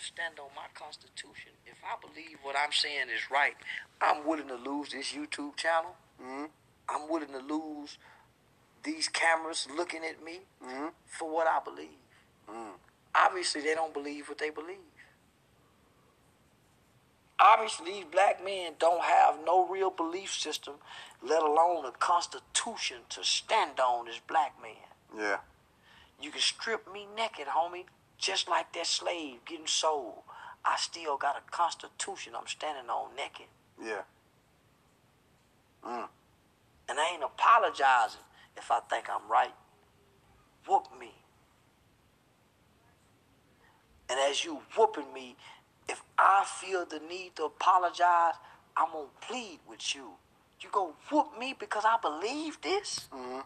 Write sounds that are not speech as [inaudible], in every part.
stand on my constitution. If I believe what I'm saying is right, I'm willing to lose this YouTube channel. Mm-hmm. I'm willing to lose these cameras looking at me Mm-hmm. for what I believe. Mm. Obviously, they don't believe what they believe. Obviously, these black men don't have no real belief system, let alone a constitution to stand on as black men. Yeah. You can strip me naked, homie, just like that slave getting sold. I still got a constitution I'm standing on naked. Yeah. Mm. And I ain't apologizing if I think I'm right. Whoop me. And as you whooping me, if I feel the need to apologize, I'm gonna plead with you. You go whoop me because I believe this? Mhm.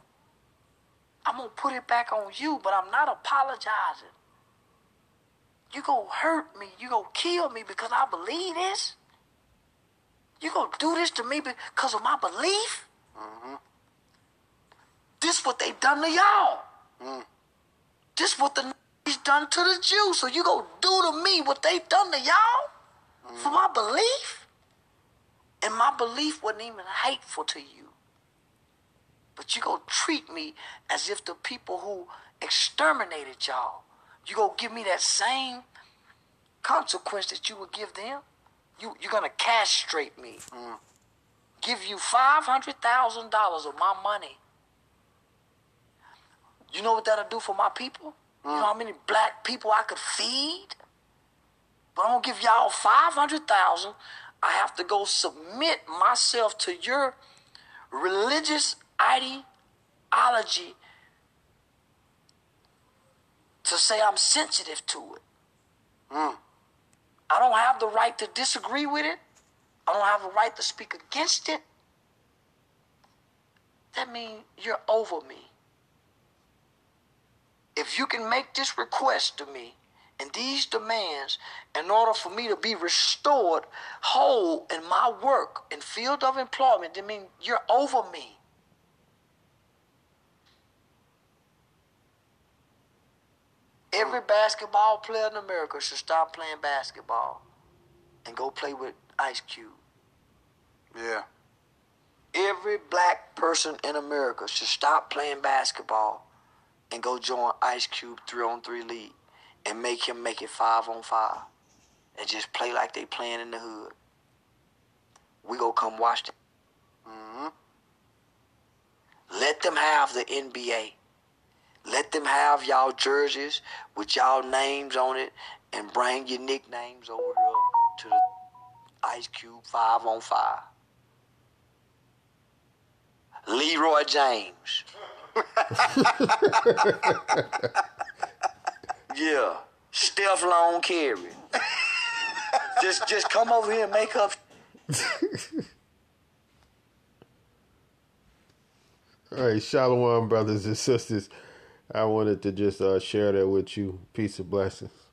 I'm gonna put it back on you, but I'm not apologizing. You go hurt me, you go kill me because I believe this? You gonna do this to me because of my belief? Mm-hmm. This what they done to y'all. Mm. This what the is done to the Jews. So you go do to me what they done to y'all for my belief? And my belief wasn't even hateful to you. But you go treat me as if the people who exterminated y'all, you go give me that same consequence that you would give them. You you're gonna castrate me. Mm-hmm. Give you five hundred thousand dollars of my money. You know what that'll do for my people? You mm. know how many black people I could feed? But I'm gonna give y'all five hundred thousand. I have to go submit myself to your religious ideology to say I'm sensitive to it. Mm. I don't have the right to disagree with it. I don't have the right to speak against it. That means you're over me. If you can make this request to me and these demands in order for me to be restored whole in my work and field of employment, that means you're over me. Every basketball player in America should stop playing basketball and go play with Ice Cube. Yeah. Every black person in America should stop playing basketball and go join Ice Cube three on three league and make him make it five on five and just play like they playing in the hood. We go come watch them. Mm-hmm. Let them have the NBA. Let them have y'all jerseys with y'all names on it and bring your nicknames over here to the Ice Cube five on five. Leroy James. [laughs] yeah. Steph Long Carey. just just come over here and make up All right, Shalom, brothers and sisters. I wanted to just uh, share that with you. Peace and blessings.